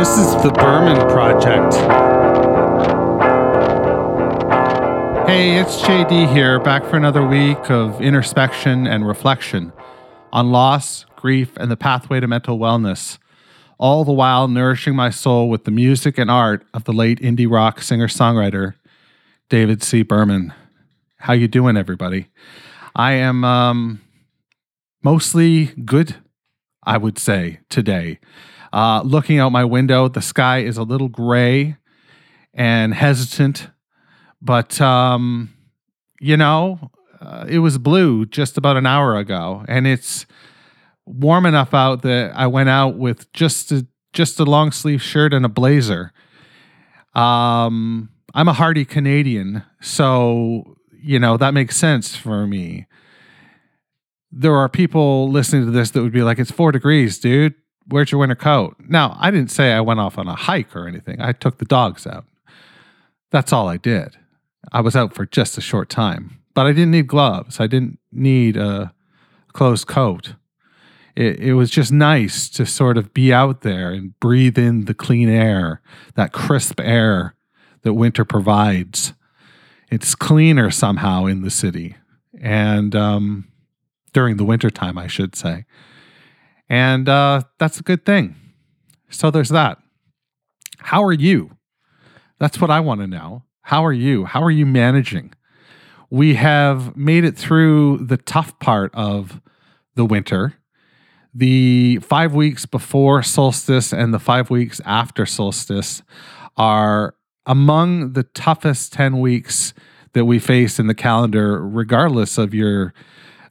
This is the Berman Project. Hey, it's JD here, back for another week of introspection and reflection on loss, grief, and the pathway to mental wellness, all the while nourishing my soul with the music and art of the late indie rock singer-songwriter David C. Berman. How you doing, everybody? I am um, mostly good, I would say, today. Uh, looking out my window, the sky is a little gray and hesitant, but um, you know, uh, it was blue just about an hour ago, and it's warm enough out that I went out with just a just a long sleeve shirt and a blazer. Um, I'm a hardy Canadian, so you know that makes sense for me. There are people listening to this that would be like, "It's four degrees, dude where's your winter coat? Now, I didn't say I went off on a hike or anything. I took the dogs out. That's all I did. I was out for just a short time, but I didn't need gloves. I didn't need a closed coat. It, it was just nice to sort of be out there and breathe in the clean air, that crisp air that winter provides. It's cleaner somehow in the city. And um, during the wintertime, I should say. And uh, that's a good thing. So there's that. How are you? That's what I want to know. How are you? How are you managing? We have made it through the tough part of the winter. The five weeks before solstice and the five weeks after solstice are among the toughest 10 weeks that we face in the calendar, regardless of your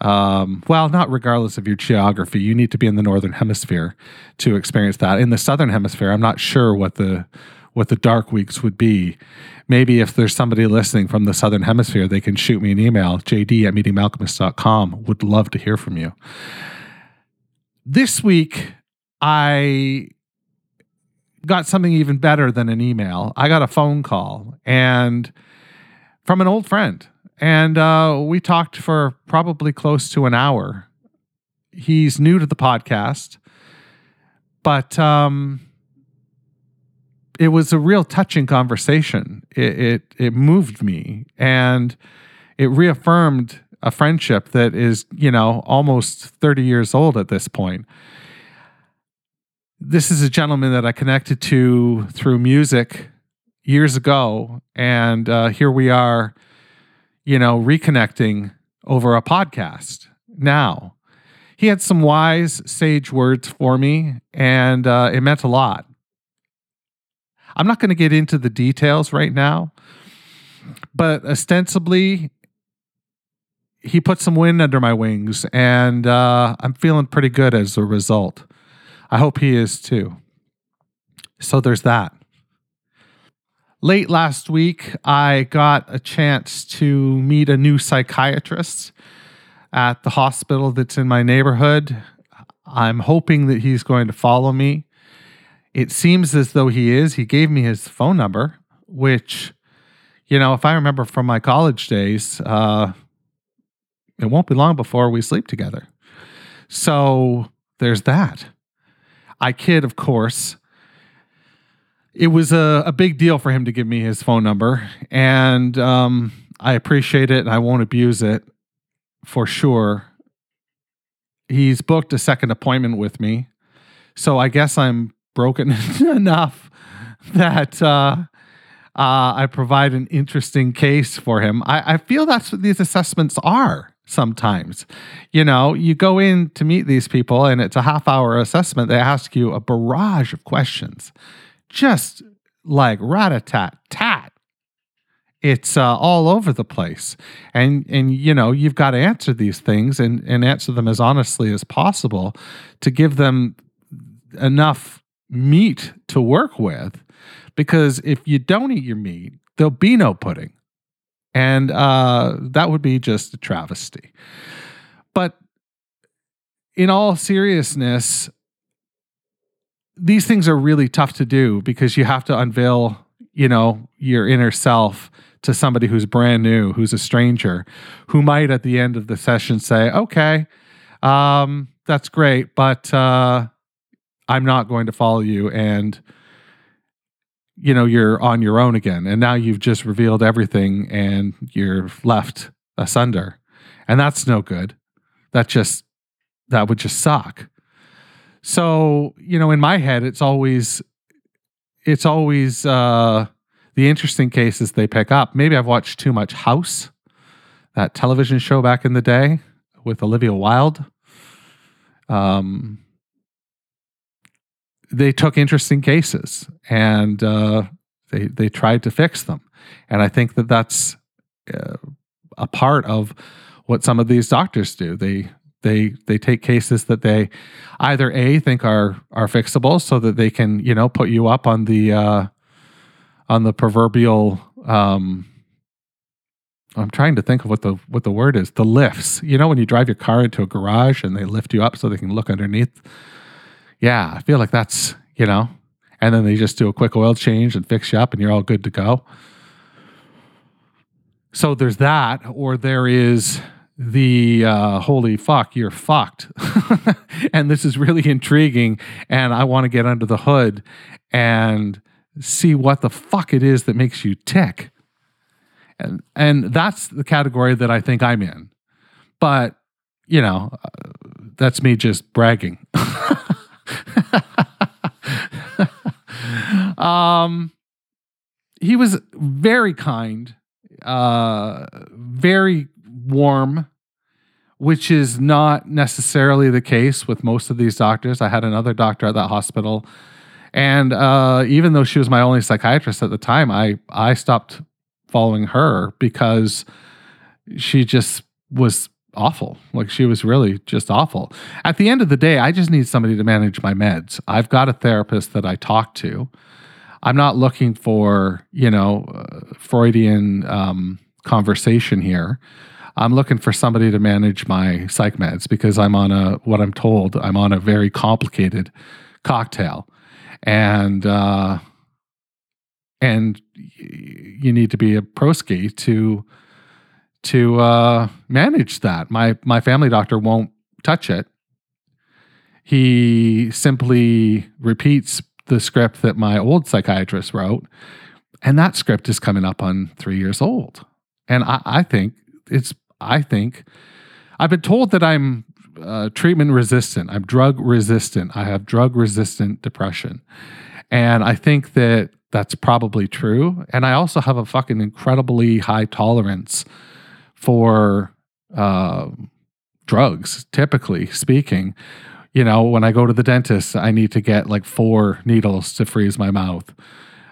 um, well, not regardless of your geography, you need to be in the northern hemisphere to experience that. In the southern hemisphere, I'm not sure what the what the dark weeks would be. Maybe if there's somebody listening from the southern hemisphere, they can shoot me an email, jd at meetingmalcolmist.com. Would love to hear from you. This week, I got something even better than an email. I got a phone call and from an old friend and uh, we talked for probably close to an hour. He's new to the podcast, but um, it was a real touching conversation. It, it it moved me, and it reaffirmed a friendship that is, you know, almost thirty years old at this point. This is a gentleman that I connected to through music years ago, and uh, here we are you know, reconnecting over a podcast now. He had some wise, sage words for me, and uh, it meant a lot. I'm not going to get into the details right now, but ostensibly, he put some wind under my wings, and uh, I'm feeling pretty good as a result. I hope he is too. So there's that late last week, I got a chance to meet a new psychiatrist at the hospital that's in my neighborhood. I'm hoping that he's going to follow me. It seems as though he is. He gave me his phone number, which, you know, if I remember from my college days, uh, it won't be long before we sleep together. So there's that. I kid, of course it was a, a big deal for him to give me his phone number, and um, I appreciate it. and I won't abuse it for sure. He's booked a second appointment with me, so I guess I'm broken enough that uh, uh, I provide an interesting case for him. I, I feel that's what these assessments are sometimes. You know, you go in to meet these people and it's a half hour assessment. They ask you a barrage of questions just like rat a tat tat. It's uh, all over the place, and and you know you've got to answer these things and and answer them as honestly as possible to give them enough meat to work with, because if you don't eat your meat, there'll be no pudding, and uh, that would be just a travesty. But in all seriousness, these things are really tough to do because you have to unveil, you know, your inner self to somebody who's brand new, who's a stranger, who might at the end of the session say, "Okay, um, that's great, but uh, I'm not going to follow you, and you know you're on your own again. And now you've just revealed everything and you're left asunder. And that's no good. That just that would just suck so you know in my head it's always it's always uh the interesting cases they pick up. Maybe i've watched too much house that television show back in the day with olivia wilde. Um they took interesting cases and uh, they they tried to fix them, and I think that that's uh, a part of what some of these doctors do. They they they take cases that they either a think are are fixable, so that they can you know put you up on the uh, on the proverbial. Um, I'm trying to think of what the what the word is. The lifts. You know, when you drive your car into a garage and they lift you up so they can look underneath yeah, I feel like that's, you know, and then they just do a quick oil change and fix you up and you're all good to go. So there's that, or there is the uh, holy fuck, you're fucked. and this is really intriguing. And I want to get under the hood and see what the fuck it is that makes you tick. And, and that's the category that I think I'm in. But, you know, uh, that's me just bragging. um, he was very kind, uh, very warm, which is not necessarily the case with most of these doctors. I had another doctor at that hospital, and uh, even though she was my only psychiatrist at the time, I I stopped following her because she just was awful. Like she was really just awful. At the end of the day, I just need somebody to manage my meds. I've got a therapist that I talk to. I'm not looking for, you know, uh, Freudian um, conversation here. I'm looking for somebody to manage my psych meds because I'm on a, what I'm told, I'm on a very complicated cocktail. And, uh, and you need to be a proski to to uh, manage that. My my family doctor won't touch it. He simply repeats the script that my old psychiatrist wrote, and that script is coming up on three years old. And I, I think it's I think I've been told that I'm uh, treatment resistant. I'm drug resistant. I have drug resistant depression, and I think that that's probably true. And I also have a fucking incredibly high tolerance for uh, drugs, typically speaking. You know, when I go to the dentist, I need to get like four needles to freeze my mouth.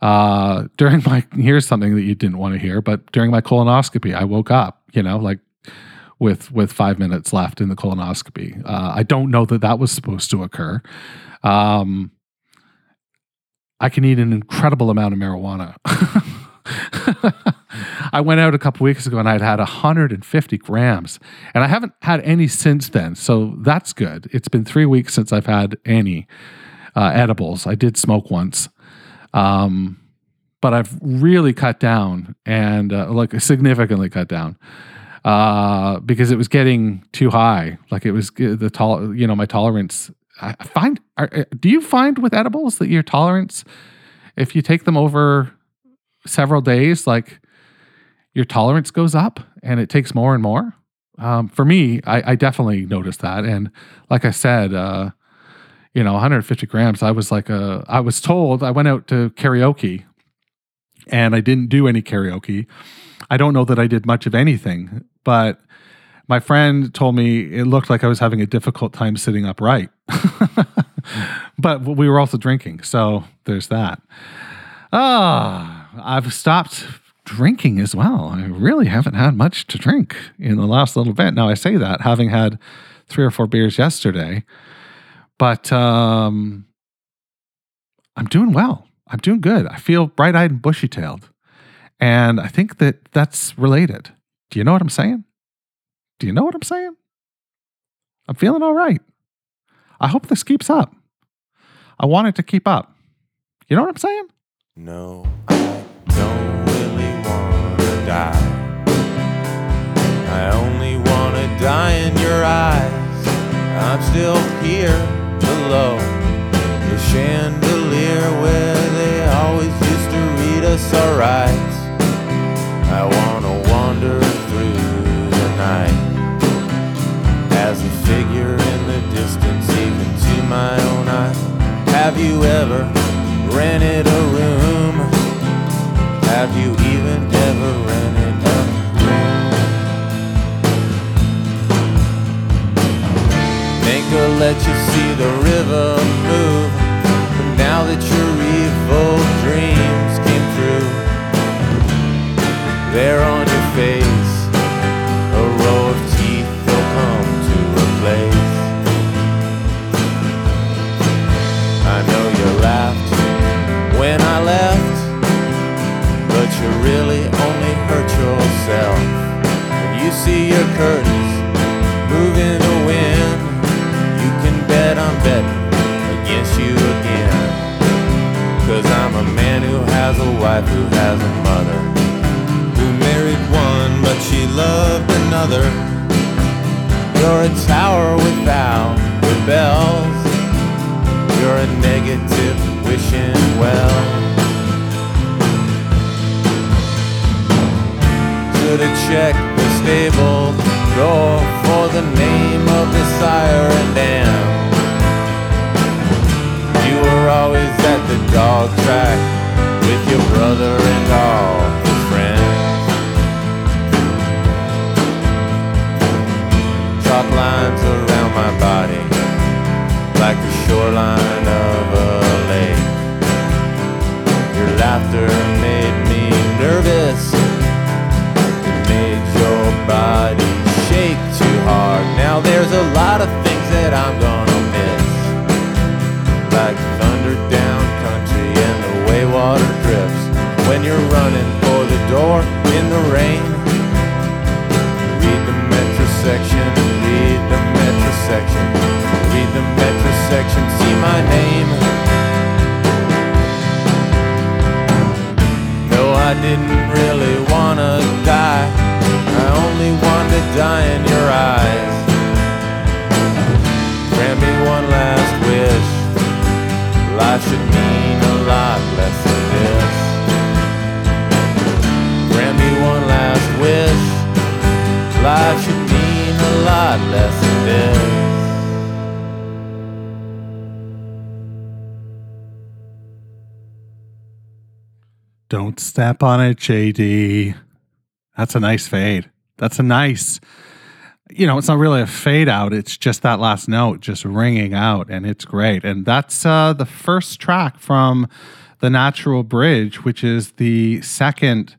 Uh, during my, here's something that you didn't want to hear, but during my colonoscopy, I woke up, you know, like with with five minutes left in the colonoscopy. Uh, I don't know that that was supposed to occur. Um, I can eat an incredible amount of marijuana. I went out a couple weeks ago and I'd had 150 grams, and I haven't had any since then. So that's good. It's been three weeks since I've had any uh, edibles. I did smoke once, um, but I've really cut down and uh, like significantly cut down uh, because it was getting too high. Like it was the tol, you know, my tolerance. I find. Are, uh, do you find with edibles that your tolerance, if you take them over several days, like your tolerance goes up and it takes more and more. Um, for me, I, I, definitely noticed that. And like I said, uh, you know, 150 grams, I was like, a, I was told I went out to karaoke and I didn't do any karaoke. I don't know that I did much of anything, but my friend told me it looked like I was having a difficult time sitting upright. but we were also drinking. So there's that. Ah, I've stopped drinking as well. I really haven't had much to drink in the last little bit. Now I say that having had three or four beers yesterday, but um, I'm doing well. I'm doing good. I feel bright eyed and bushy tailed. And I think that that's related. Do you know what I'm saying? Do you know what I'm saying? I'm feeling all right. I hope this keeps up. I want it to keep up. You know what I'm saying? No, I don't really wanna die. I only wanna die in your eyes. I'm still here wishing well. Should've checked the stable door for the name of the sire and dam. You were always at the dog track with your brother and all his friends. Chalk lines around my body like the shoreline laughter made me nervous. It made your body shake too hard. Now there's a lot of things that I'm gonna Don't step on it, JD. That's a nice fade. That's a nice, you know, it's not really a fade out. It's just that last note just ringing out, and it's great. And that's uh, the first track from The Natural Bridge, which is the second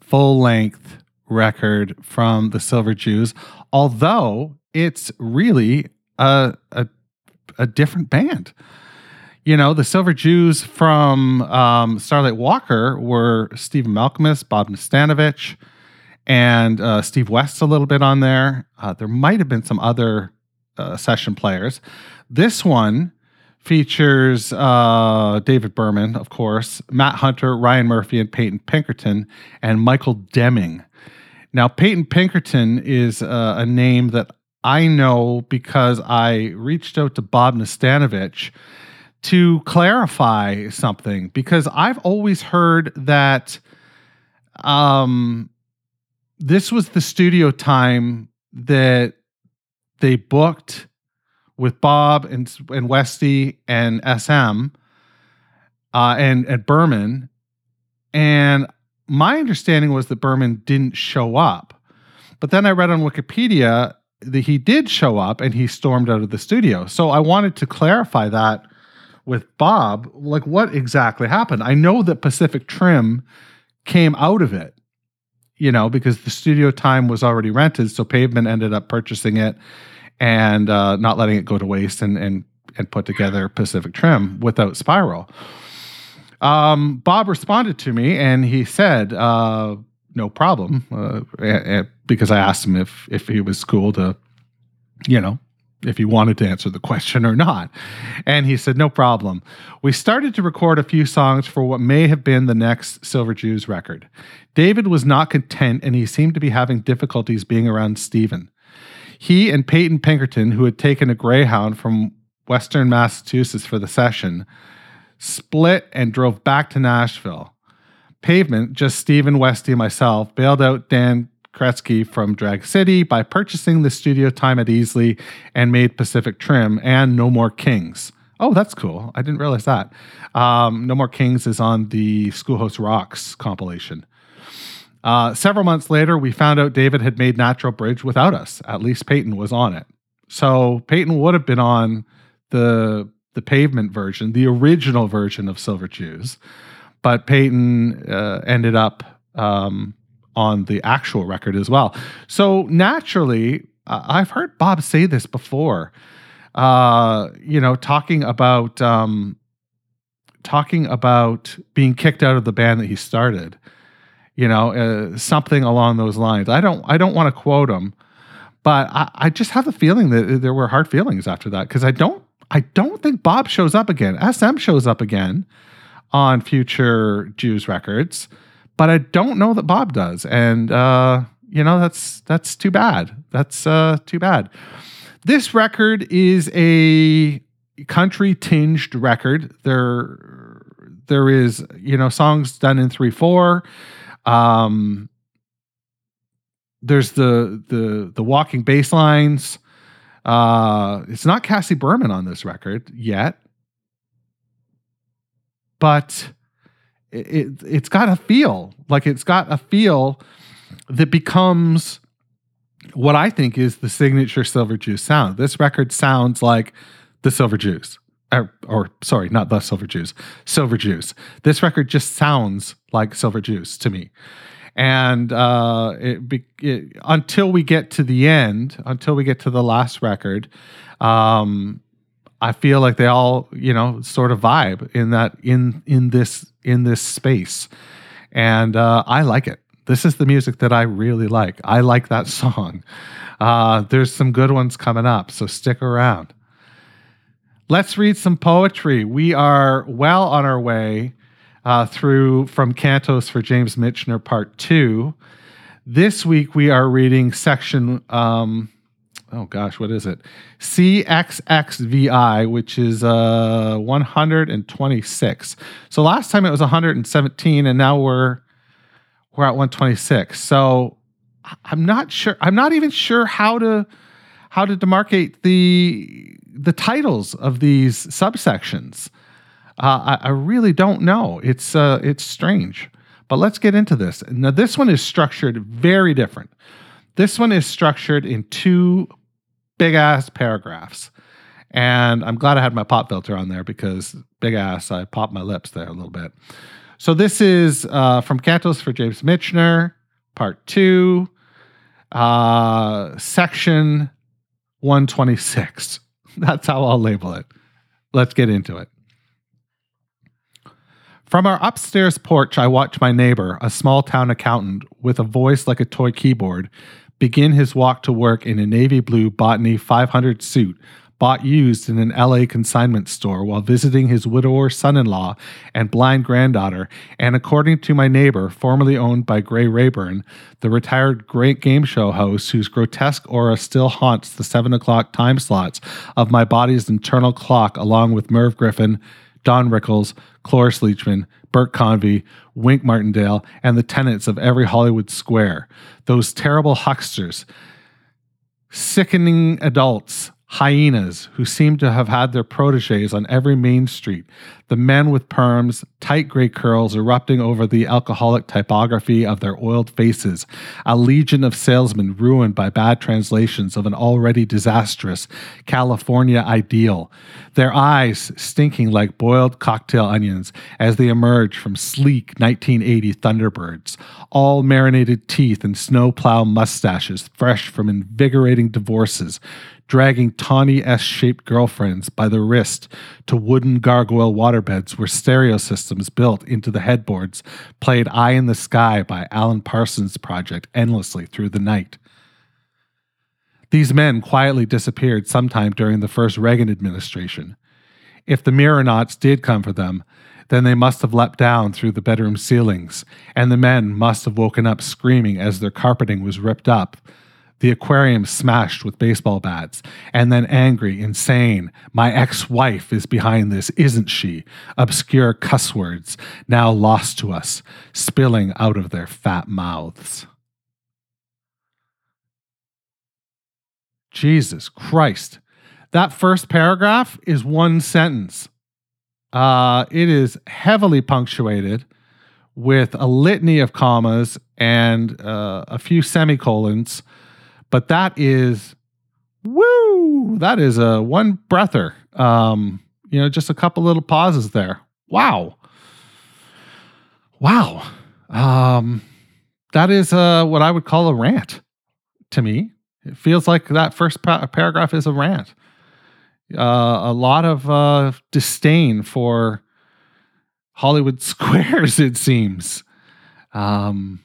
full length record from the Silver Jews, although it's really a, a, a different band you know, the Silver Jews from um, Starlite Walker were Stephen Malkmus, Bob Nastanovich, and uh, Steve West a little bit on there. Uh, there might have been some other uh, session players. This one features uh, David Berman, of course, Matt Hunter, Rian Murphy, and Peyton Pinkerton, and Michael Deming. Now, Peyton Pinkerton is uh, a name that I know because I reached out to Bob Nastanovich to clarify something because I've always heard that um, this was the studio time that they booked with Bob and and Westy and SM uh, and and Berman, and my understanding was that Berman didn't show up, but then I read on Wikipedia that he did show up and he stormed out of the studio. So I wanted to clarify that with Bob, like what exactly happened? I know that Pacific Trim came out of it, you know, because the studio time was already rented, so Pavement ended up purchasing it and uh, not letting it go to waste and and and put together Pacific Trim without Spiral. Um, Bob responded to me and he said, uh, "No problem," uh, a- a- because I asked him if if he was cool to, you know, if he wanted to answer the question or not. And he said, No problem. We started to record a few songs for what may have been the next Silver Jews record. David was not content and he seemed to be having difficulties being around Stephen. He and Peyton Pinkerton, who had taken a Greyhound from Western Massachusetts for the session, split and drove back to Nashville. Pavement, just Stephen Westy and myself, bailed out Dan Koretzky from Drag City by purchasing the studio time at Easley and made Pacific Trim and No More Kings Oh, that's cool. I didn't realize that. Um, no More Kings is on the Schoolhouse Rocks compilation. Uh, several months later, we found out David had made Natural Bridge without us. At least Peyton was on it. So Peyton would have been on the the pavement version, the original version of Silver Jews, but Peyton uh, ended up um, on the actual record as well. So naturally, uh, I've heard Bob say this before. Uh, you know, talking about um, talking about being kicked out of the band that he started. You know, uh, something along those lines. I don't. I don't want to quote him, but I, I just have the feeling that there were hard feelings after that because I don't. I don't think Bob shows up again. SM shows up again on future Jews records, but I don't know that Bob does. And uh, you know, that's that's too bad. That's uh, too bad. This record is a country tinged record. There there is, you know, songs done in 3/4. Um there's the the the walking bass lines. Uh it's not Cassie Berman on this record yet but it, it it's got a feel like it's got a feel that becomes what I think is the signature Silver Jews sound. This record sounds like the Silver Jews. Or, or, sorry, not the Silver Jews, Silver Jews. This record just sounds like Silver Jews to me. And uh, it, it, until we get to the end, until we get to the last record, um, I feel like they all, you know, sort of vibe in that in in this in this space, and uh, I like it. This is the music that I really like. I like that song. Uh, there's some good ones coming up, so stick around. Let's read some poetry. We are well on our way uh, through from Cantos for James Michener Part Two. This week we are reading section. Um, oh gosh, what is it? CXXVI, which is uh 126. So last time it was 117, and now we're we're at 126. So I'm not sure. I'm not even sure how to how to demarcate the the titles of these subsections. Uh, I, I, really don't know. It's uh, it's strange. But let's get into this. Now, this one is structured very different. This one is structured in two big ass paragraphs. And I'm glad I had my pop filter on there because big ass, I popped my lips there a little bit. So this is uh, from Cantos for James Michener, part two, uh, section 126. That's how I'll label it. Let's get into it. From our upstairs porch, I watch my neighbor, a small town accountant with a voice like a toy keyboard, begin his walk to work in a navy blue Botany 500 suit bought used in an LA consignment store while visiting his widower son in law and blind granddaughter, and according to my neighbor, formerly owned by Gray Rayburn, the retired great game show host whose grotesque aura still haunts the 7 o'clock time slots of my body's internal clock, along with Merv Griffin, Don Rickles, Cloris Leachman, Bert Convy, Wink Martindale, and the tenants of every Hollywood square. Those terrible hucksters, sickening adults, hyenas who seem to have had their proteges on every main street, the men with perms, tight gray curls erupting over the alcoholic typography of their oiled faces, a legion of salesmen ruined by bad translations of an already disastrous California ideal, their eyes stinking like boiled cocktail onions as they emerge from sleek 1980 Thunderbirds, all marinated teeth and snowplow mustaches fresh from invigorating divorces, dragging tawny S shaped girlfriends by the wrist to wooden gargoyle waterbeds where stereo systems built into the headboards played Eye in the Sky by Alan Parsons Project endlessly through the night. These men quietly disappeared sometime during the first Reagan administration. If the Mirrornauts did come for them, then they must have leapt down through the bedroom ceilings, and the men must have woken up screaming as their carpeting was ripped up the aquarium smashed with baseball bats, and then angry, insane. My ex wife is behind this, isn't she? Obscure cuss words, now lost to us, spilling out of their fat mouths. Jesus Christ. That first paragraph is one sentence. Uh, it is heavily punctuated with a litany of commas and uh, a few semicolons, but that is woo! That is a one breather. Um, you know, just a couple little pauses there. Wow, wow. Um, that is uh, what I would call a rant to me. It feels like that first pa- paragraph is a rant. Uh, a lot of uh, disdain for Hollywood squares, it seems. Um,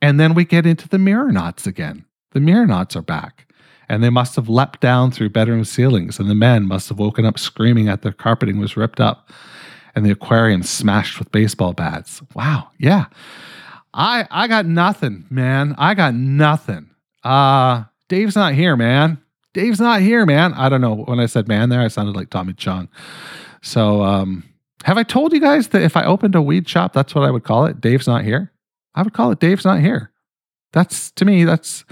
and then we get into the Mirrornauts again. The Mirrornauts are back, and they must have leapt down through bedroom ceilings, and the men must have woken up screaming that their carpeting was ripped up and the aquarium smashed with baseball bats. Wow, yeah. I I got nothing, man. I got nothing. Uh Dave's not here, man. Dave's not here, man. I don't know. When I said man there, I sounded like Tommy Chong. So um have I told you guys that if I opened a weed shop, that's what I would call it? Dave's not here? I would call it Dave's not here. That's to me, that's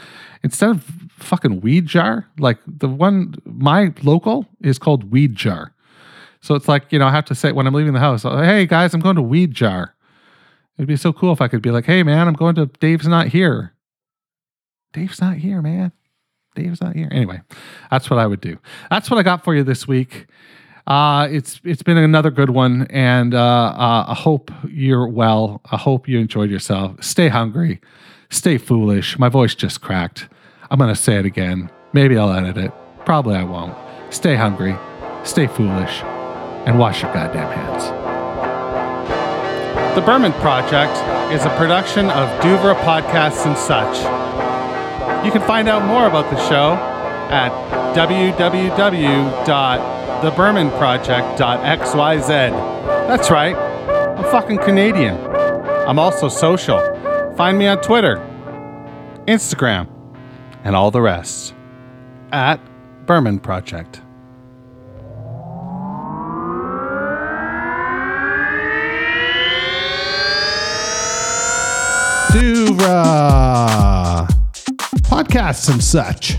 instead of fucking weed jar, like the one my local is called weed jar. So it's like, you know, I have to say when I'm leaving the house, hey guys, I'm going to weed jar. It'd be so cool if I could be like, hey man, I'm going to Dave's not here. Dave's not here, man. Dave's not here. Anyway, that's what I would do. That's what I got for you this week. Uh, it's it's been another good one, and uh, uh, I hope you're well. I hope you enjoyed yourself. Stay hungry, stay foolish. My voice just cracked. I'm gonna say it again. Maybe I'll edit it. Probably I won't. Stay hungry, stay foolish, and wash your goddamn hands. The Berman Project is a production of Duvra Podcasts and such. You can find out more about the show at www.thebermanproject.xyz. That's right, I'm fucking Canadian. I'm also social. Find me on Twitter, Instagram, and all the rest at Berman Project. Duvra podcasts and such.